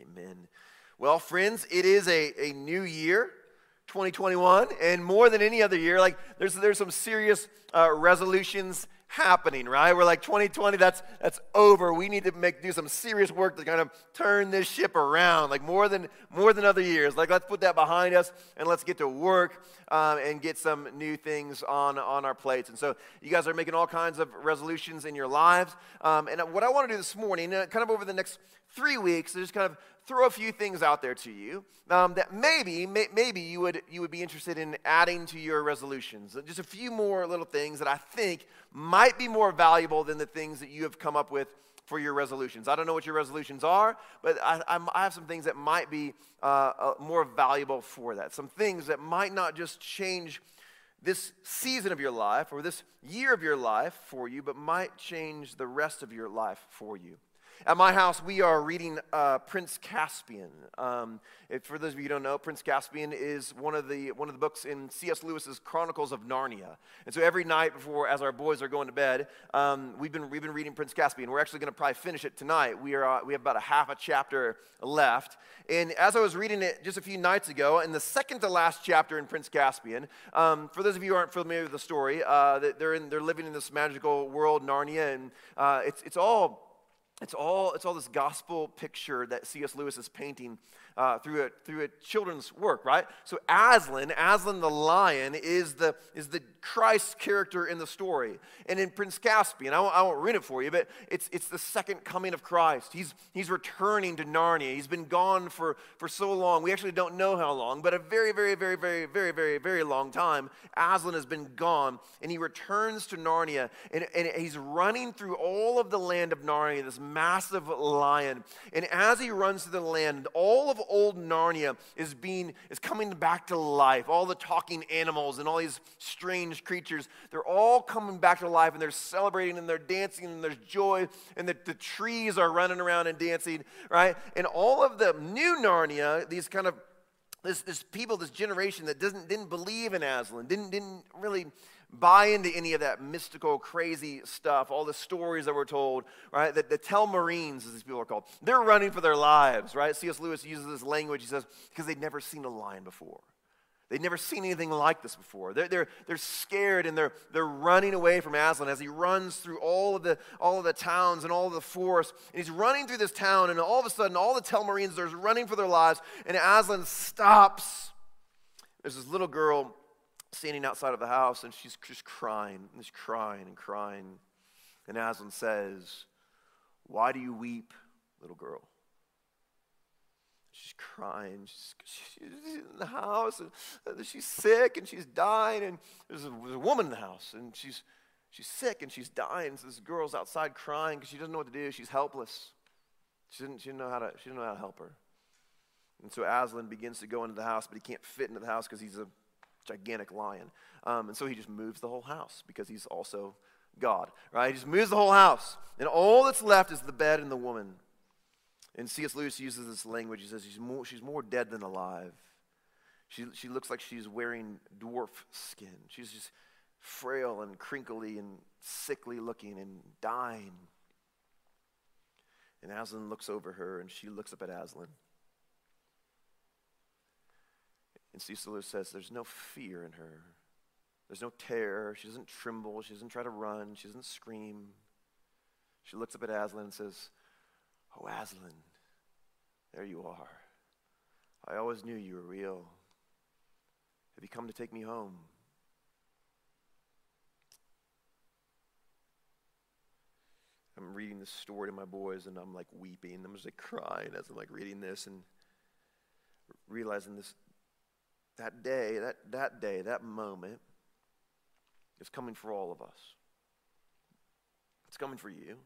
Amen. Well, friends, it is a, a new year. 2021 and more than any other year like there's there's some serious uh, resolutions happening, right? We're like 2020, that's that's over. We need to make do some serious work to kind of turn this ship around, like more than more than other years. Like let's put that behind us and let's get to work um, and get some new things on on our plates. And so you guys are making all kinds of resolutions in your lives. Um, and what I want to do this morning, uh, kind of over the next three weeks, is just kind of throw a few things out there to you um, that maybe may, maybe you would you would be interested in adding to your resolutions. Just a few more little things that I think might be more valuable than the things that you have come up with for your resolutions. I don't know what your resolutions are, but I, I have some things that might be uh, uh, more valuable for that. Some things that might not just change this season of your life or this year of your life for you, but might change the rest of your life for you. At my house, we are reading uh, Prince Caspian. Um, if, for those of you who don't know, Prince Caspian is one of the one of the books in C.S. Lewis's Chronicles of Narnia. And so every night before, as our boys are going to bed, um, we've been we've been reading Prince Caspian. We're actually going to probably finish it tonight. We are uh, we have about a half a chapter left. And as I was reading it just a few nights ago, in the second to last chapter in Prince Caspian, um, for those of you who aren't familiar with the story, uh, they're in, they're living in this magical world, Narnia, and uh, it's it's all it's all, it's all this gospel picture that C.S. Lewis is painting uh, through, a, through a children's work, right? So Aslan, Aslan the lion, is the, is the Christ character in the story. And in Prince Caspian, I won't, I won't read it for you, but it's, it's the second coming of Christ. He's, he's returning to Narnia. He's been gone for, for so long. We actually don't know how long, but a very, very, very, very, very, very, very long time. Aslan has been gone, and he returns to Narnia, and, and he's running through all of the land of Narnia, this massive lion. And as he runs through the land, all of old Narnia is being is coming back to life. All the talking animals and all these strange creatures, they're all coming back to life and they're celebrating and they're dancing and there's joy and the, the trees are running around and dancing, right? And all of the new Narnia, these kind of this, this people, this generation that doesn't didn't believe in Aslan, didn't didn't really buy into any of that mystical, crazy stuff, all the stories that were told, right? The, the Telmarines, as these people are called, they're running for their lives, right? C.S. Lewis uses this language, he says, because they'd never seen a lion before. They'd never seen anything like this before. They're, they're, they're scared and they're, they're running away from Aslan as he runs through all of, the, all of the towns and all of the forests. And he's running through this town, and all of a sudden, all the Telmarines are running for their lives, and Aslan stops. There's this little girl standing outside of the house and she's just crying and she's crying and crying. And Aslan says, Why do you weep, little girl? She's crying. She's, she's in the house and she's sick and she's dying. And there's a, there's a woman in the house and she's, she's sick and she's dying. So this girl's outside crying because she doesn't know what to do. She's helpless. She didn't, she didn't, know how to, she didn't know how to help her. And so Aslan begins to go into the house, but he can't fit into the house because he's a gigantic lion. Um, and so he just moves the whole house because he's also God, right? He just moves the whole house. And all that's left is the bed and the woman. And C.S. Lewis uses this language. He says she's more, she's more dead than alive. She, she looks like she's wearing dwarf skin. She's just frail and crinkly and sickly looking and dying. And Aslan looks over her and she looks up at Aslan. And C.S. Lewis says there's no fear in her. There's no terror. She doesn't tremble. She doesn't try to run. She doesn't scream. She looks up at Aslan and says, Oh, Aslan, there you are. I always knew you were real. Have you come to take me home? I'm reading this story to my boys and I'm like weeping. I'm just like crying as I'm like reading this and realizing this that day, that, that day, that moment is coming for all of us. It's coming for you.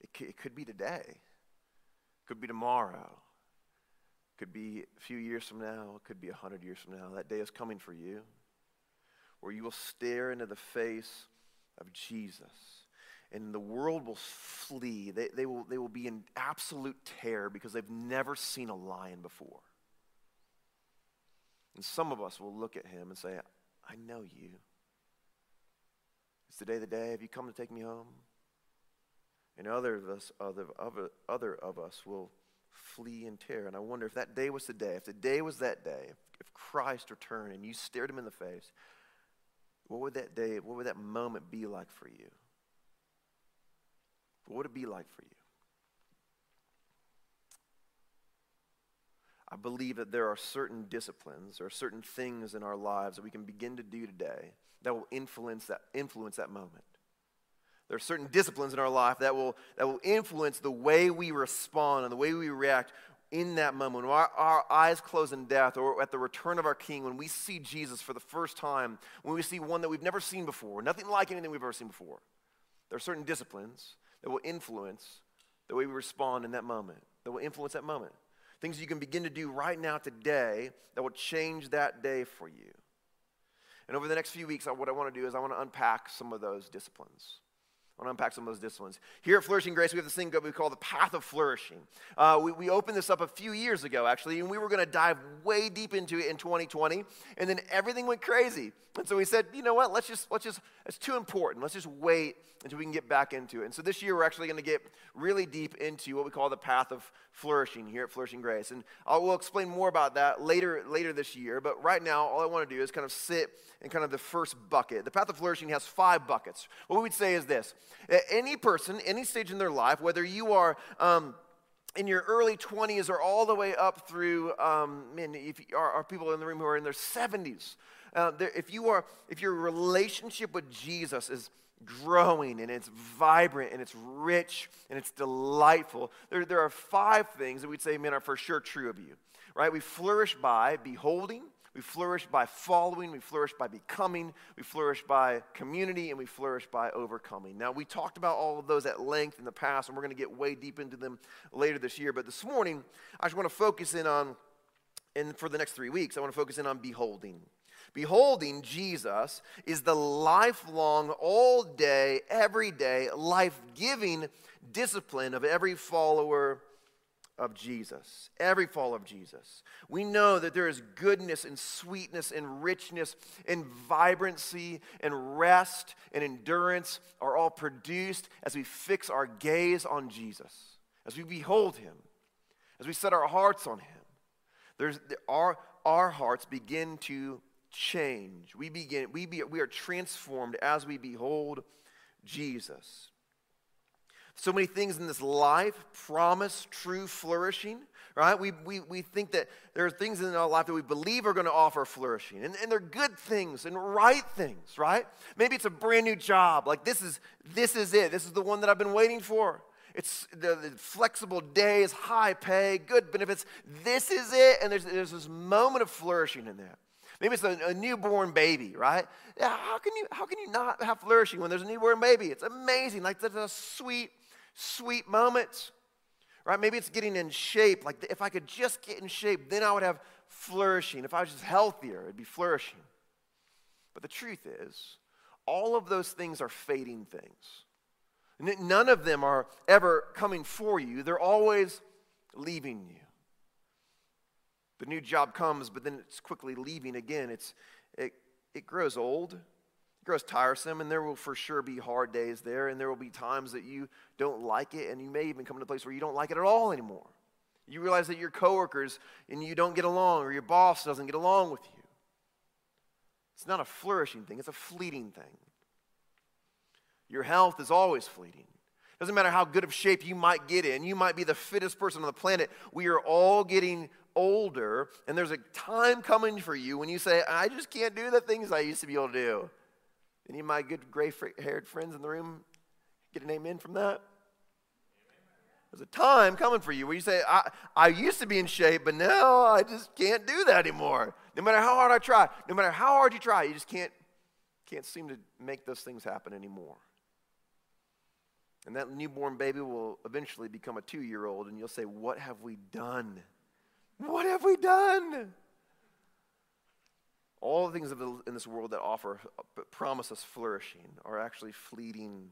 It, c- it could be today. It could be tomorrow. It could be a few years from now. It could be a hundred years from now. That day is coming for you where you will stare into the face of Jesus and the world will flee. They, they, will, they will be in absolute terror because they've never seen a lion before. And some of us will look at him and say, I know you. Is today the day? Have you come to take me home? And other of us, other, other, other of us will flee in terror. And I wonder if that day was the day, if the day was that day, if, if Christ returned and you stared him in the face, what would that day, what would that moment be like for you? What would it be like for you? I believe that there are certain disciplines or certain things in our lives that we can begin to do today that will influence that, influence that moment. There are certain disciplines in our life that will, that will influence the way we respond and the way we react in that moment. When our, our eyes close in death or at the return of our King, when we see Jesus for the first time, when we see one that we've never seen before, nothing like anything we've ever seen before, there are certain disciplines that will influence the way we respond in that moment, that will influence that moment. Things you can begin to do right now today that will change that day for you. And over the next few weeks, what I want to do is I want to unpack some of those disciplines. I want to unpack some of those disciplines. Here at Flourishing Grace, we have this thing we call the path of flourishing. Uh, we, we opened this up a few years ago, actually, and we were going to dive way deep into it in 2020, and then everything went crazy. And so we said, you know what? Let's just, let's just, it's too important. Let's just wait until we can get back into it. And so this year, we're actually going to get really deep into what we call the path of flourishing here at Flourishing Grace. And I will explain more about that later, later this year. But right now, all I want to do is kind of sit in kind of the first bucket. The path of flourishing has five buckets. What we would say is this any person, any stage in their life, whether you are, um, in your early 20s or all the way up through, um, man, if you are, are people in the room who are in their 70s, uh, if you are, if your relationship with Jesus is growing and it's vibrant and it's rich and it's delightful, there, there are five things that we'd say, men, are for sure true of you, right? We flourish by beholding, we flourish by following, we flourish by becoming, we flourish by community, and we flourish by overcoming. Now, we talked about all of those at length in the past, and we're going to get way deep into them later this year. But this morning, I just want to focus in on, and for the next three weeks, I want to focus in on beholding. Beholding Jesus is the lifelong, all day, every day, life giving discipline of every follower of Jesus. Every fall of Jesus. We know that there is goodness and sweetness and richness and vibrancy and rest and endurance are all produced as we fix our gaze on Jesus, as we behold him, as we set our hearts on him. There's, our, our hearts begin to change. We begin, we, be, we are transformed as we behold Jesus. So many things in this life promise true flourishing, right? We, we, we think that there are things in our life that we believe are going to offer flourishing, and, and they're good things and right things, right? Maybe it's a brand new job. Like, this is, this is it. This is the one that I've been waiting for. It's the, the, flexible days, high pay, good benefits. This is it. And there's, there's this moment of flourishing in that. Maybe it's a, a, newborn baby, right? Yeah, how can you how can you not have flourishing when there's a newborn baby? It's amazing. Like that's a sweet, sweet moments, Right? Maybe it's getting in shape. Like if I could just get in shape, then I would have flourishing. If I was just healthier, it'd be flourishing. But the truth is, all of those things are fading things. None of them are ever coming for you. They're always leaving you. The new job comes, but then it's quickly leaving again. It's, it, it grows old, grows tiresome, and there will for sure be hard days there, and there will be times that you don't like it, and you may even come to a place where you don't like it at all anymore. You realize that your coworkers and you don't get along, or your boss doesn't get along with you. It's not a flourishing thing, it's a fleeting thing. Your health is always fleeting. It Doesn't matter how good of shape you might get in, you might be the fittest person on the planet. We are all getting older, and there's a time coming for you when you say, I just can't do the things I used to be able to do. Any of my good gray haired friends in the room get an amen from that? There's a time coming for you where you say, I, I used to be in shape, but now I just can't do that anymore. No matter how hard I try, no matter how hard you try, you just can't, can't seem to make those things happen anymore. And that newborn baby will eventually become a two year old, and you'll say, What have we done? What have we done? All the things in this world that offer, but promise us flourishing, are actually fleeting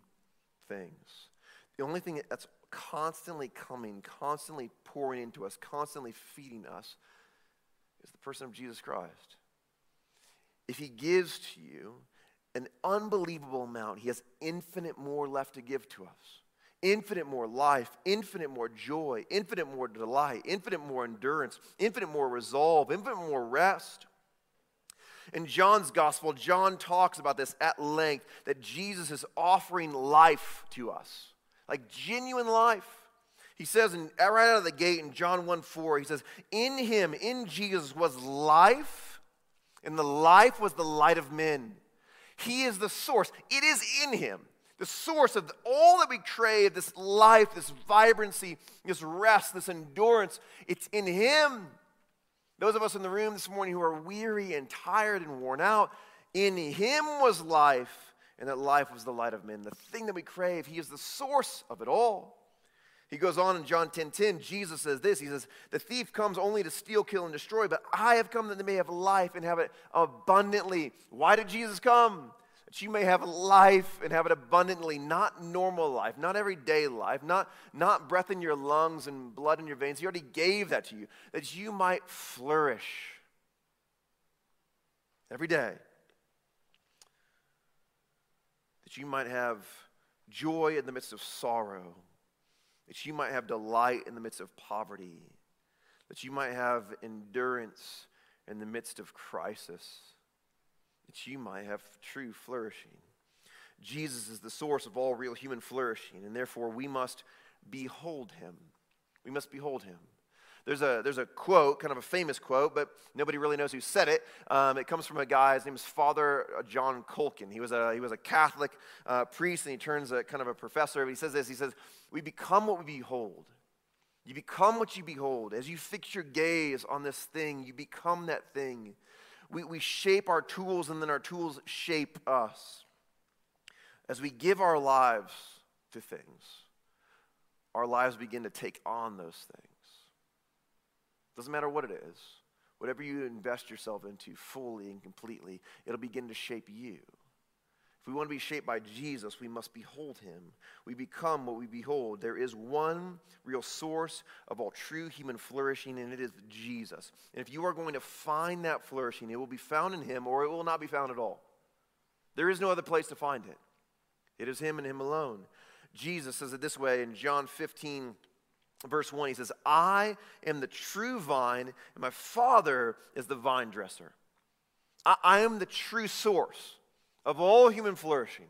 things. The only thing that's constantly coming, constantly pouring into us, constantly feeding us is the person of Jesus Christ. If he gives to you an unbelievable amount, he has infinite more left to give to us infinite more life, infinite more joy, infinite more delight, infinite more endurance, infinite more resolve, infinite more rest. In John's gospel, John talks about this at length that Jesus is offering life to us, like genuine life. He says in, right out of the gate in John 1 4, he says, In him, in Jesus, was life, and the life was the light of men. He is the source, it is in him. The source of all that we crave, this life, this vibrancy, this rest, this endurance, it's in Him. Those of us in the room this morning who are weary and tired and worn out, in Him was life, and that life was the light of men. The thing that we crave, He is the source of it all. He goes on in John 10 10, Jesus says this He says, The thief comes only to steal, kill, and destroy, but I have come that they may have life and have it abundantly. Why did Jesus come? That you may have life and have it abundantly, not normal life, not everyday life, not, not breath in your lungs and blood in your veins. He already gave that to you, that you might flourish every day. That you might have joy in the midst of sorrow that you might have delight in the midst of poverty, that you might have endurance in the midst of crisis, that you might have true flourishing. Jesus is the source of all real human flourishing, and therefore we must behold him. We must behold him. There's a, there's a quote, kind of a famous quote, but nobody really knows who said it. Um, it comes from a guy, his name is Father uh, John Culkin. He was a, he was a Catholic uh, priest, and he turns a kind of a professor. He says this He says, We become what we behold. You become what you behold. As you fix your gaze on this thing, you become that thing. We, we shape our tools, and then our tools shape us. As we give our lives to things, our lives begin to take on those things. Doesn't matter what it is. Whatever you invest yourself into fully and completely, it'll begin to shape you. If we want to be shaped by Jesus, we must behold him. We become what we behold. There is one real source of all true human flourishing, and it is Jesus. And if you are going to find that flourishing, it will be found in him or it will not be found at all. There is no other place to find it. It is him and him alone. Jesus says it this way in John 15, verse 1, he says, I am the true vine, and my Father is the vine dresser. I, I am the true source of all human flourishing,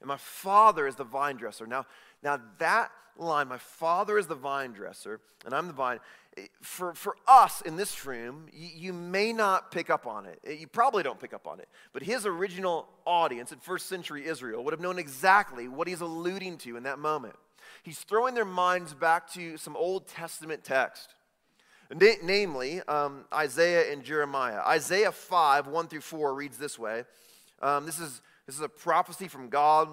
and my Father is the vine dresser. Now, now that line, my Father is the vine dresser, and I'm the vine, eh, for, for us in this room, you, you may not pick up on it. Eh, you probably don't pick up on it. But his original audience in first century Israel would have known exactly what he's alluding to in that moment he's throwing their minds back to some Old Testament text, Na- namely um, Isaiah and Jeremiah. Isaiah 5, 1 through 4 reads this way. Um, this, is, this is a prophecy from God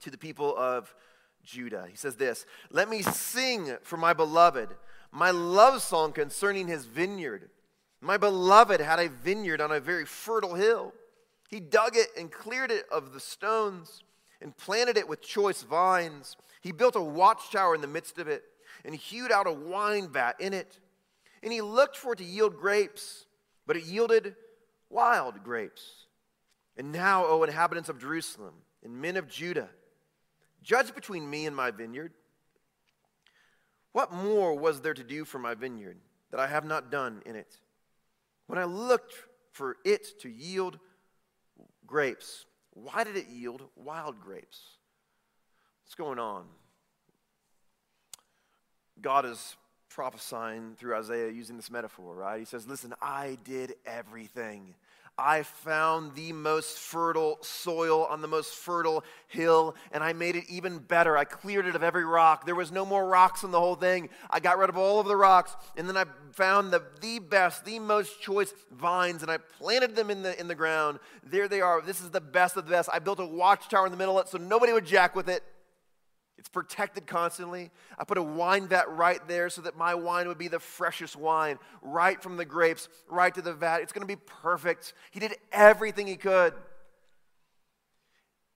to the people of Judah. He says this Let me sing for my beloved, my love song concerning his vineyard. My beloved had a vineyard on a very fertile hill. He dug it and cleared it of the stones and planted it with choice vines. He built a watchtower in the midst of it and hewed out a wine vat in it. And he looked for it to yield grapes, but it yielded wild grapes. And now, O inhabitants of Jerusalem and men of Judah, judge between me and my vineyard. What more was there to do for my vineyard that I have not done in it? When I looked for it to yield grapes, why did it yield wild grapes? What's going on? God is prophesying through Isaiah using this metaphor, right? He says, Listen, I did everything. I found the most fertile soil on the most fertile hill, and I made it even better. I cleared it of every rock. There was no more rocks in the whole thing. I got rid of all of the rocks, and then I found the, the best, the most choice vines, and I planted them in the, in the ground. There they are. This is the best of the best. I built a watchtower in the middle of it so nobody would jack with it. It's protected constantly. I put a wine vat right there so that my wine would be the freshest wine, right from the grapes, right to the vat. It's going to be perfect. He did everything he could.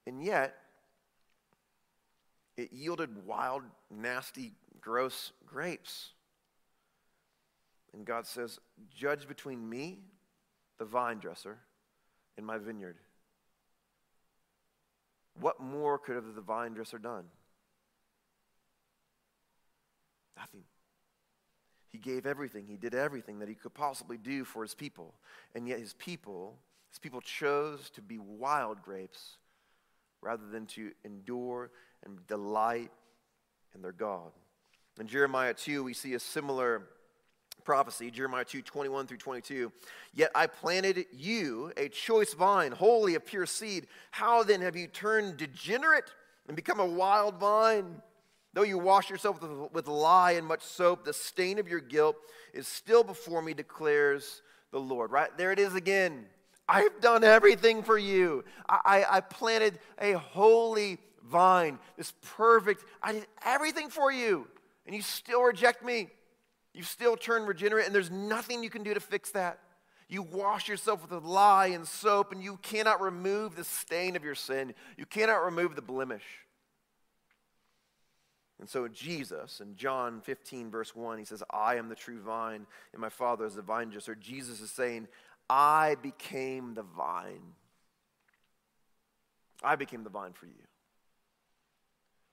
And yet, it yielded wild, nasty, gross grapes. And God says, Judge between me, the vine dresser, and my vineyard. What more could have the vine dresser done? Nothing. He gave everything. He did everything that he could possibly do for his people. And yet his people, his people chose to be wild grapes rather than to endure and delight in their God. In Jeremiah 2, we see a similar prophecy, Jeremiah 2 21 through 22. Yet I planted you a choice vine, wholly of pure seed. How then have you turned degenerate and become a wild vine? Though you wash yourself with, lye and much soap, the stain of your guilt is still before me, declares the Lord. Right? There it is again. I've done everything for you. I, I, I planted a holy vine, this perfect, I did everything for you, and you still reject me. You still turn regenerate, and there's nothing you can do to fix that. You wash yourself with lye and soap, and you cannot remove the stain of your sin. You cannot remove the blemish. And so, Jesus, in John 15, verse 1, he says, I am the true vine, and my Father is the vine dresser. Jesus is saying, I became the vine. I became the vine for you.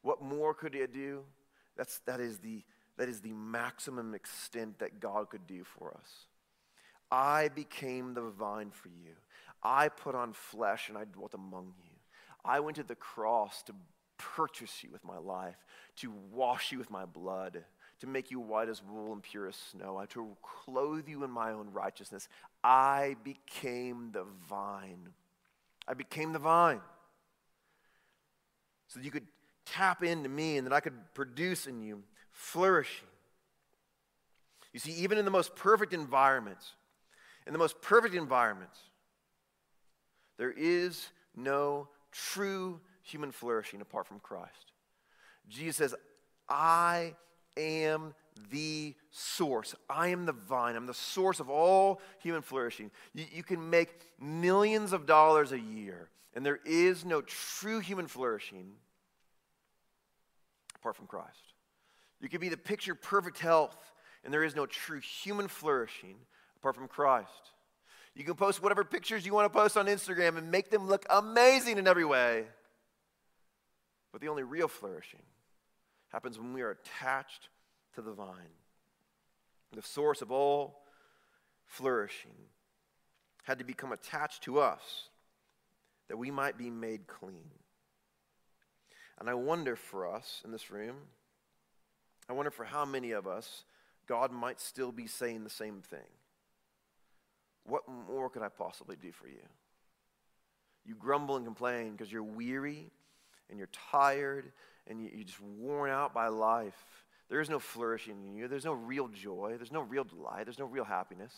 What more could he do? That's, that, is the, that is the maximum extent that God could do for us. I became the vine for you. I put on flesh and I dwelt among you. I went to the cross to purchase you with my life, to wash you with my blood, to make you white as wool and pure as snow, I to clothe you in my own righteousness. I became the vine. I became the vine. So that you could tap into me and that I could produce in you flourishing. You see, even in the most perfect environments, in the most perfect environments, there is no true human flourishing apart from Christ. Jesus says, I am the source. I am the vine. I'm the source of all human flourishing. You, you, can make millions of dollars a year, and there is no true human flourishing apart from Christ. You can be the picture perfect health, and there is no true human flourishing apart from Christ. You can post whatever pictures you want to post on Instagram and make them look amazing in every way. But the only real flourishing happens when we are attached to the vine. The source of all flourishing had to become attached to us that we might be made clean. And I wonder for us in this room, I wonder for how many of us God might still be saying the same thing. What more could I possibly do for you? You grumble and complain because you're weary and you're tired and you, are just worn out by life, there is no flourishing in you. There's no real joy. There's no real delight. There's no real happiness.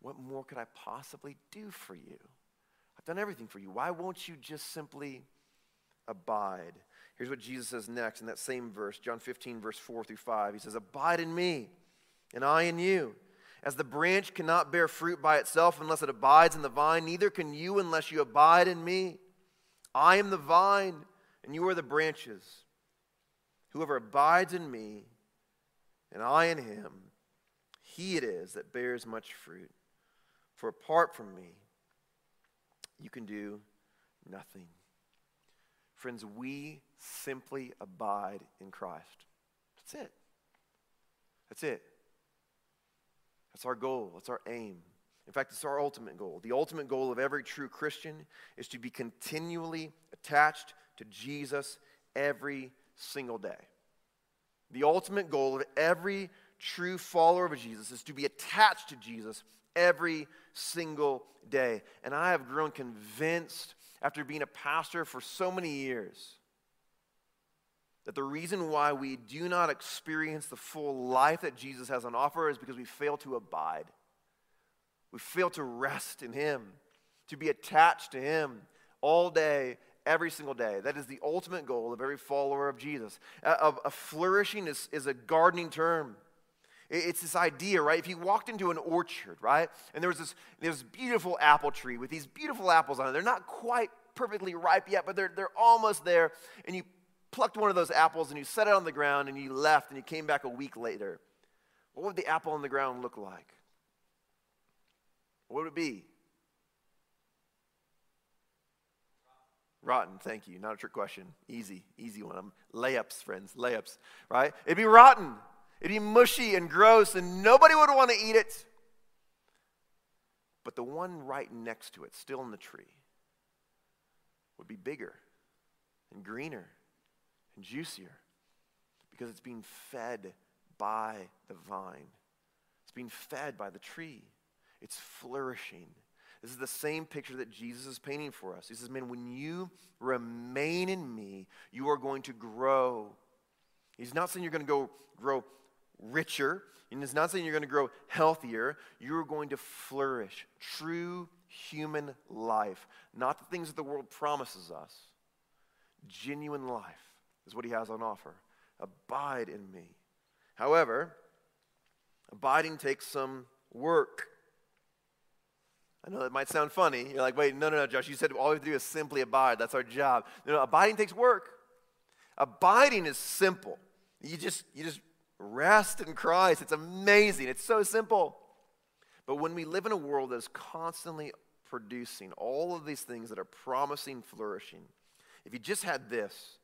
What more could I possibly do for you? I've done everything for you. Why won't you just simply abide? Here's what Jesus says next in that same verse, John 15, verse 4 through 5. He says, Abide in me, and I in you. As the branch cannot bear fruit by itself unless it abides in the vine, neither can you unless you abide in me. I am the vine, and you are the branches. Whoever abides in me, and I in him, he it is that bears much fruit. For apart from me, you can do nothing. Friends, we simply abide in Christ. That's it. That's it. That's our goal. That's our aim. In fact, it's our ultimate goal. The ultimate goal of every true Christian is to be continually attached to Jesus every single day. The ultimate goal of every true follower of Jesus is to be attached to Jesus every single day. And I have grown convinced after being a pastor for so many years that the reason why we do not experience the full life that Jesus has on offer is because we fail to abide. We fail to rest in Him, to be attached to Him all day, every single day. That is the ultimate goal of every follower of Jesus. A, a flourishing is, is a gardening term. It's this idea, right? If you walked into an orchard, right, and there was this, this beautiful apple tree with these beautiful apples on it, they're not quite perfectly ripe yet, but they're, they're almost there, and you plucked one of those apples and you set it on the ground and you left and you came back a week later, what would the apple on the ground look like? What would it be? Rotten, thank you. Not a trick question. Easy, easy one. I'm, layups, friends, layups, right? It'd be rotten. It'd be mushy and gross, and nobody would want to eat it. But the one right next to it, still in the tree, would be bigger and greener and juicier because it's being fed by the vine. It's being fed by the tree. It's flourishing. This is the same picture that Jesus is painting for us. He says, Man, when you remain in me, you are going to grow. He's not saying you're going to go grow richer. And he's not saying you're going to grow healthier. You're going to flourish. True human life, not the things that the world promises us. Genuine life is what he has on offer. Abide in me. However, abiding takes some work. I know that might sound funny. You're like, wait, no, no, no, Josh. You said all we have to do is simply abide. That's our job. No, no, abiding takes work. Abiding is simple. You just, you just rest in Christ. It's amazing. It's so simple. But when we live in a world that is constantly producing all of these things that are promising flourishing, if you just had this,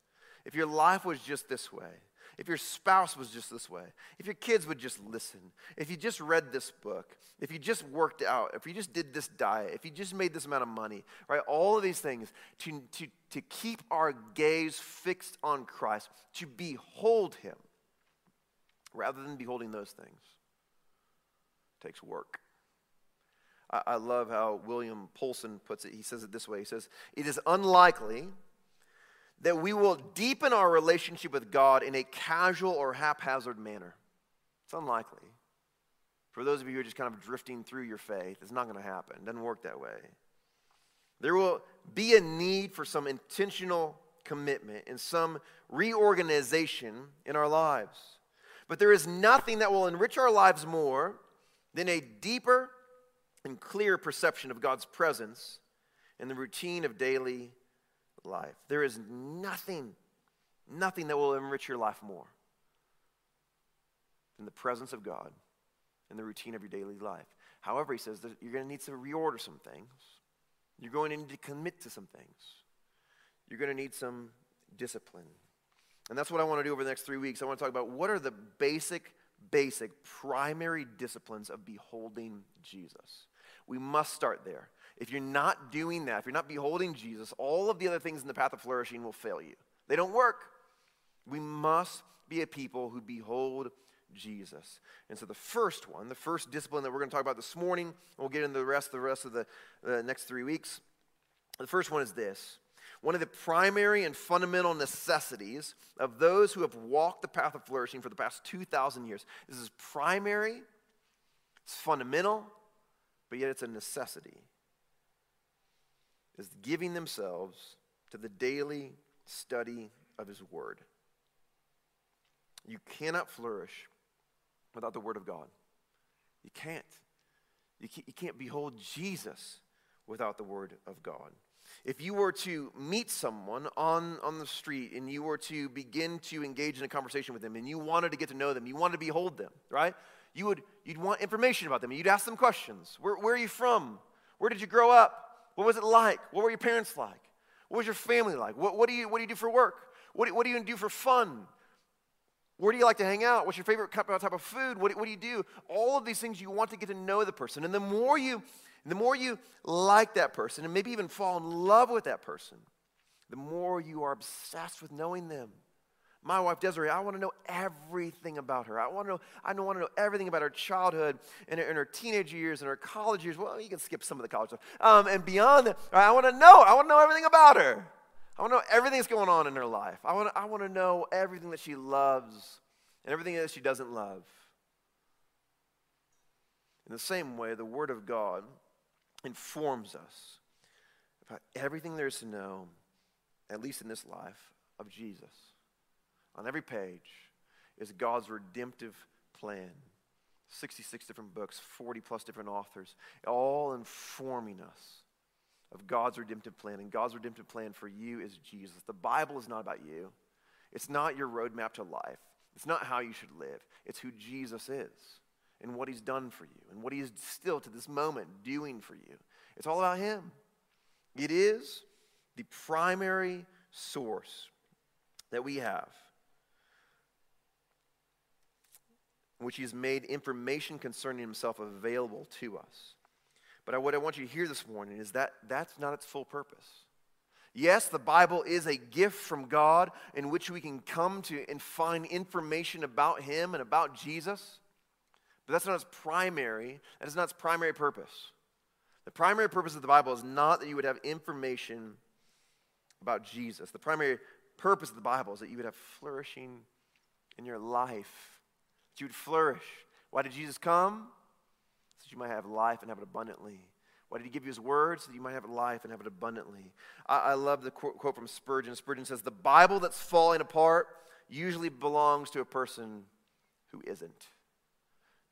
if your life was just this way, if your spouse was just this way, if your kids would just listen, if you just read this book, if you just worked out, if you just did this diet, if you just made this amount of money, right? All of these things to, to, to keep our gaze fixed on Christ, to behold Him, rather than beholding those things, takes work. I, I love how William Polson puts it. He says it this way He says, It is unlikely that we will deepen our relationship with God in a casual or haphazard manner. It's unlikely. For those of you who are just kind of drifting through your faith, it's not going to happen. It doesn't work that way. There will be a need for some intentional commitment and some reorganization in our lives. But there is nothing that will enrich our lives more than a deeper and clear perception of God's presence in the routine of daily life. There is nothing, nothing that will enrich your life more than the presence of God in the routine of your daily life. However, he says that you're going to need to reorder some things. You're going to need to commit to some things. You're going to need some discipline. And that's what I want to do over the next three weeks. I want to talk about what are the basic, basic, primary disciplines of beholding Jesus. We must start there. If you're not doing that, if you're not beholding Jesus, all of the other things in the path of flourishing will fail you. They don't work. We must be a people who behold Jesus. And so the first one, the first discipline that we're going to talk about this morning, we'll get into the rest the rest of the, next three weeks. The first one is this. One of the primary and fundamental necessities of those who have walked the path of flourishing for the past 2,000 years. This is primary, it's fundamental, but yet it's a necessity is giving themselves to the daily study of His Word. You cannot flourish without the Word of God. You can't. You can't, you can't behold Jesus without the Word of God. If you were to meet someone on, on the street and you were to begin to engage in a conversation with them and you wanted to get to know them, you wanted to behold them, right? You would, you'd want information about them. You'd ask them questions. Where, where are you from? Where did you grow up? What was it like? What were your parents like? What was your family like? What, what, do, you, what do you do for work? What, what do you do for fun? Where do you like to hang out? What's your favorite type of food? What, what do you do? All of these things you want to get to know the person. And the more you, the more you like that person and maybe even fall in love with that person, the more you are obsessed with knowing them. My wife Desiree, I want to know everything about her. I want to know, I want to know everything about her childhood and her, and her teenage years and her college years. Well, you can skip some of the college stuff. Um, and beyond that, I want to know. I want to know everything about her. I want to know everything that's going on in her life. I want to, I want to know everything that she loves and everything that she doesn't love. In the same way, the Word of God informs us about everything there is to know, at least in this life, of Jesus on every page is God's redemptive plan. 66 different books, 40 plus different authors, all informing us of God's redemptive plan. And God's redemptive plan for you is Jesus. The Bible is not about you, it's not your roadmap to life, it's not how you should live. It's who Jesus is and what he's done for you and what he is still to this moment doing for you. It's all about him. It is the primary source that we have in which he has made information concerning himself available to us. But what I want you to hear this morning is that that's not its full purpose. Yes, the Bible is a gift from God in which we can come to and find information about Him and about Jesus, but that's not its primary, that is not its primary purpose. The primary purpose of the Bible is not that you would have information about Jesus. The primary purpose of the Bible is that you would have flourishing in your life, that you would flourish. Why did Jesus come? So that you might have life and have it abundantly. Why did he give you his word? So that you might have life and have it abundantly. I, I love the quote, quote from Spurgeon. Spurgeon says, The Bible that's falling apart usually belongs to a person who isn't.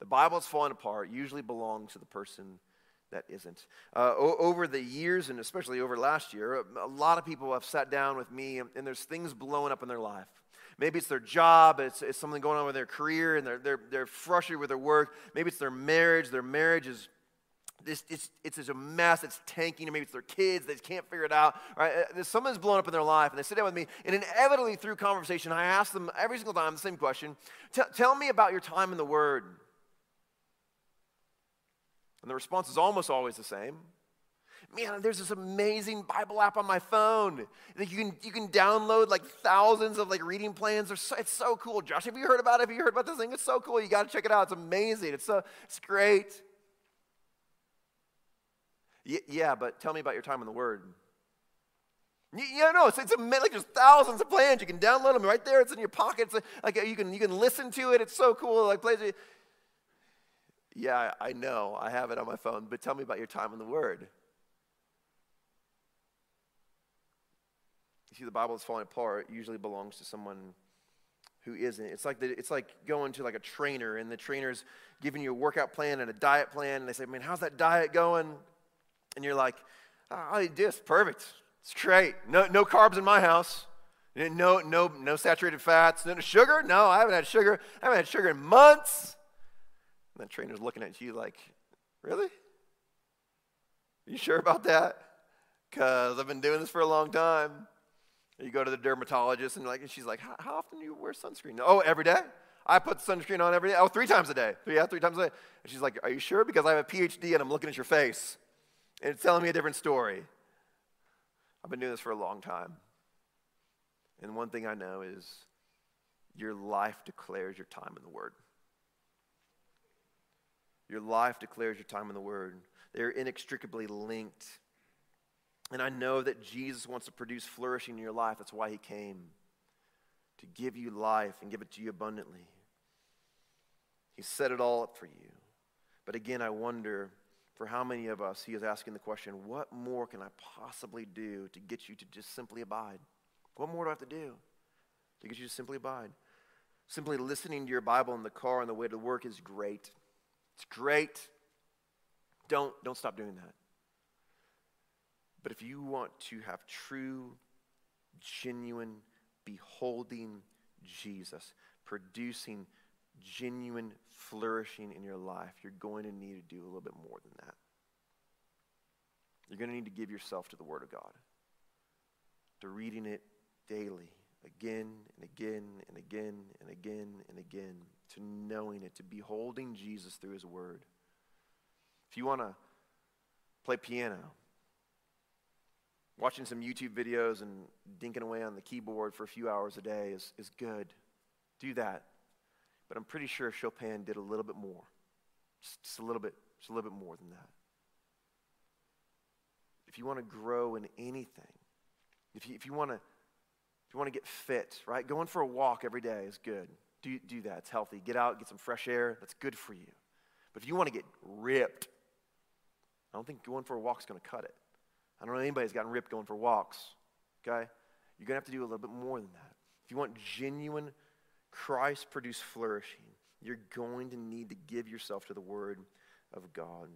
The Bible that's falling apart usually belongs to the person that isn't. Uh, o- over the years, and especially over last year, a, a lot of people have sat down with me, and, and, there's things blowing up in their life. Maybe it's their job, it's, it's something going on with their career, and they're, they're, they're frustrated with their work. Maybe it's their marriage. Their marriage is this, it's, it's a mess, it's tanking, or maybe it's their kids, they can't figure it out. Right? Uh, something's blown up in their life, and they sit down with me, and inevitably through conversation, I ask them every single time the same question Tell me about your time in the Word. And the response is almost always the same. Man, there's this amazing Bible app on my phone. That you can you can download like thousands of like reading plans. So, it's so cool. Josh, have you heard about it? Have you heard about this thing? It's so cool. You got to check it out. It's amazing. It's so it's great. Yeah, but tell me about your time in the Word. Yeah, no, it's, it's like there's thousands of plans. You can download them right there. It's in your pocket. It's like you can, you can listen to it. It's so cool. Like plays. Yeah, I know. I have it on my phone. But tell me about your time in the Word. You see, the Bible is falling apart. It usually belongs to someone who isn't. It's like the, it's like going to like a trainer, and the trainer's giving you a workout plan and a diet plan, and they say, "Man, how's that diet going?" and you're like, oh, eat this, perfect. It's great. No, no carbs in my house. No, no, no saturated fats. No sugar? No, I haven't had sugar. I haven't had sugar in months. And the trainer's looking at you like, really? Are you sure about that? Because I've been doing this for a long time. You go to the dermatologist and like, and she's like, how often do you wear sunscreen? Oh, every day. I put sunscreen on every day. Oh, three times a day. Yeah, three times a day. And she's like, are you sure? Because I have a PhD and I'm looking at your face and it's telling me a different story. I've been doing this for a long time. And one thing I know is your life declares your time in the Word. Your life declares your time in the Word. They're inextricably linked. And I know that Jesus wants to produce flourishing in your life. That's why he came to give you life and give it to you abundantly. He set it all up for you. But again, I wonder for how many of us he is asking the question, What more can I possibly do to get you to just simply abide? What more do I have to do to get you to simply abide? Simply listening to your Bible in the car on the way to work is great. It's great. Don't, don't stop doing that. But if you want to have true, genuine, beholding Jesus, producing genuine flourishing in your life, you're going to need to do a little bit more than that. You're going to need to give yourself to the Word of God, to reading it daily, again and again and again and again and again, to knowing it, to beholding Jesus through His Word. If you want to play piano, watching some YouTube videos and dinking away on the keyboard for a few hours a day is, is good. Do that but I'm pretty sure Chopin did a little bit more. Just, just, a little bit, just a little bit more than that. If you want to grow in anything, if you, if you want to if you want to get fit, right? Going for a walk every day is good. Do, do that. It's healthy. Get out, get some fresh air. That's good for you. But if you want to get ripped, I don't think going for a walk is going to cut it. I don't know anybody's gotten ripped going for walks. Okay? You're going to have to do a little bit more than that. If you want genuine Christ produced flourishing, you're going to need to give yourself to the Word of God.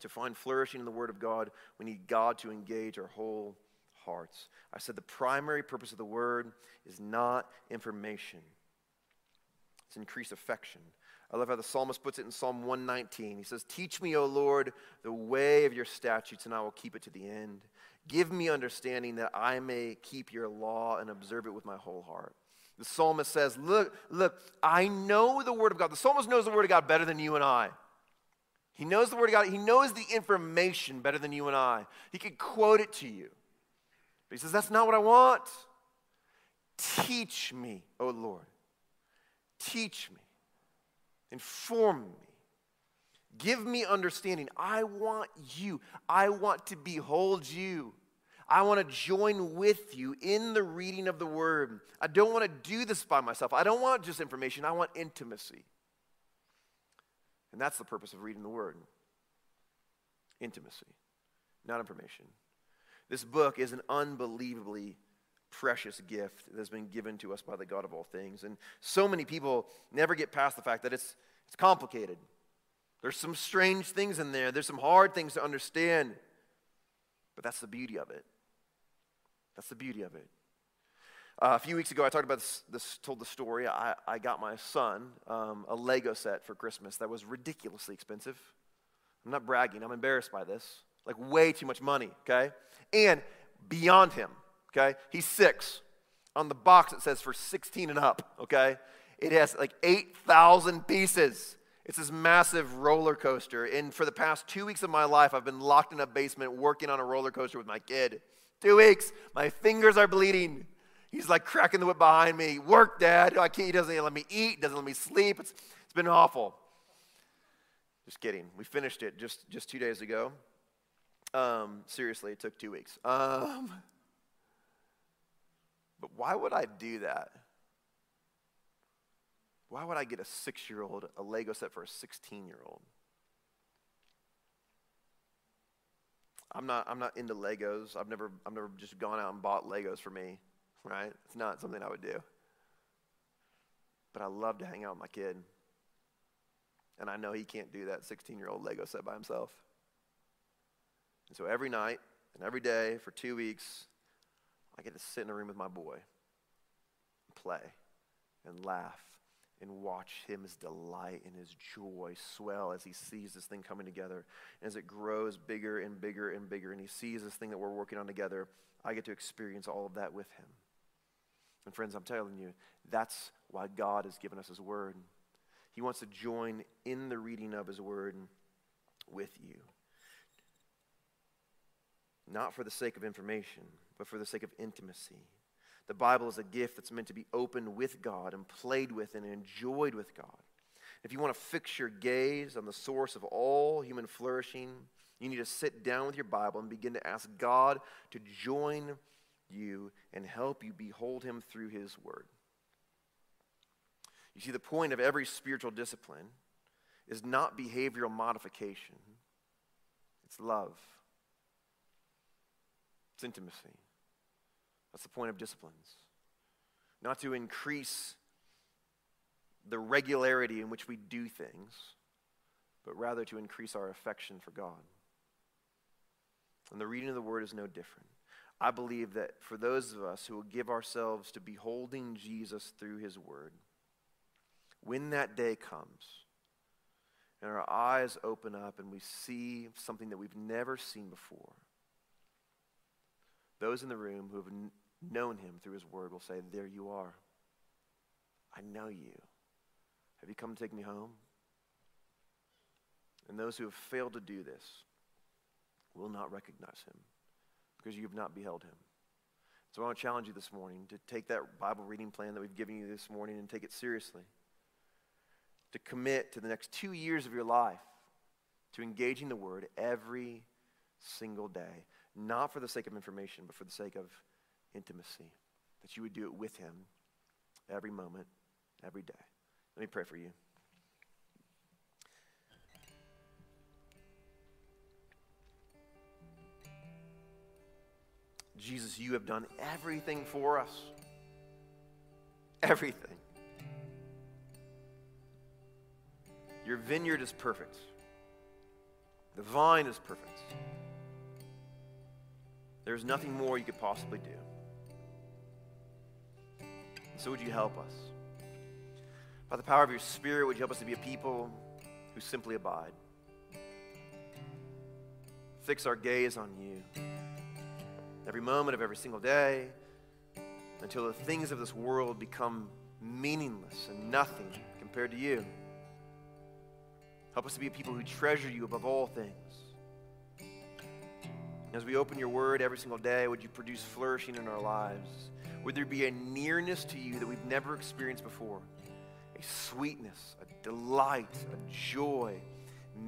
To find flourishing in the Word of God, we need God to engage our whole hearts. I said the primary purpose of the Word is not information, it's increased affection. I love how the psalmist puts it in Psalm 119. He says, Teach me, O Lord, the way of your statutes, and I will keep it to the end. Give me understanding that I may keep your law and observe it with my whole heart. The psalmist says, Look, look, I know the word of God. The psalmist knows the word of God better than you and I. He knows the word of God. He knows the information better than you and I. He could quote it to you. But he says, That's not what I want. Teach me, O Lord. Teach me. Inform me. Give me understanding. I want you. I want to behold you. I want to join with you in the reading of the word. I don't want to do this by myself. I don't want just information, I want intimacy. And that's the purpose of reading the word intimacy, not information. This book is an unbelievably precious gift that has been given to us by the God of all things. And so many people never get past the fact that it's, it's complicated. There's some strange things in there, there's some hard things to understand. But that's the beauty of it. That's the beauty of it. Uh, a few weeks ago, I talked about this, this told the story. I, I got my son um, a Lego set for Christmas that was ridiculously expensive. I'm not bragging, I'm embarrassed by this. Like, way too much money, okay? And beyond him, okay? He's six. On the box, it says for 16 and up, okay? It has like 8,000 pieces. It's this massive roller coaster. And for the past two weeks of my life, I've been locked in a basement working on a roller coaster with my kid. Two weeks. My fingers are bleeding. He's like cracking the whip behind me. Work, Dad. I can't, he doesn't let me eat, doesn't let me sleep. It's, it's been awful. Just kidding. We finished it just, just two days ago. Um, seriously, it took two weeks. Um, but why would I do that? Why would I get a six year old a Lego set for a 16 year old? I'm not, I'm not into Legos. I've never, I've never just gone out and bought Legos for me, right? It's not something I would do. But I love to hang out with my kid. And I know he can't do that 16 year old Lego set by himself. And so every night and every day for two weeks, I get to sit in a room with my boy and play and laugh and watch him his delight and his joy swell as he sees this thing coming together. And as it grows bigger and bigger and bigger, and he sees this thing that we're working on together, I get to experience all of that with him. And friends, I'm telling you, that's why God has given us his word. He wants to join in the reading of his word with you. Not for the sake of information, but for the sake of intimacy. The Bible is a gift that's meant to be opened with God and played with and enjoyed with God. If you want to fix your gaze on the source of all human flourishing, you need to sit down with your Bible and begin to ask God to join you and help you behold Him through His Word. You see, the point of every spiritual discipline is not behavioral modification, it's love, it's intimacy. That's the point of disciplines. Not to increase the regularity in which we do things, but rather to increase our affection for God. And the reading of the Word is no different. I believe that for those of us who will give ourselves to beholding Jesus through His Word, when that day comes and our eyes open up and we see something that we've never seen before, those in the room who have known him through his word will say, There you are. I know you. Have you come to take me home? And those who have failed to do this will not recognize him because you have not beheld him. So I want to challenge you this morning to take that Bible reading plan that we've given you this morning and take it seriously. To commit to the next two years of your life to engaging the Word every single day, not for the sake of information, but for the sake of intimacy, that you would do it with Him every moment, every day. Let me pray for you. Jesus, you have done everything for us. Everything. Your vineyard is perfect. The vine is perfect. There's nothing more you could possibly do. So would you help us? By the power of your Spirit, would you help us to be a people who simply abide? Fix our gaze on you. Every moment of every single day, until the things of this world become meaningless and nothing compared to you. Help us to be a people who treasure you above all things. As we open your word every single day, would you produce flourishing in our lives? Would there be a nearness to you that we've never experienced before? A sweetness, a delight, a joy,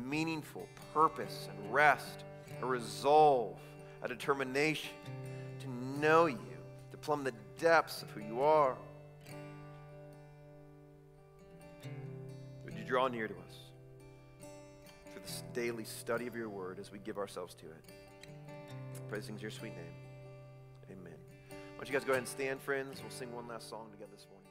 meaningful purpose and rest, a resolve, a determination to know you, to plumb the depths of who you are. Would you draw near to us through this daily study of your word as we give ourselves to it? Praising your sweet name. Why don't you guys go ahead and stand, friends? We'll sing one last song together this morning.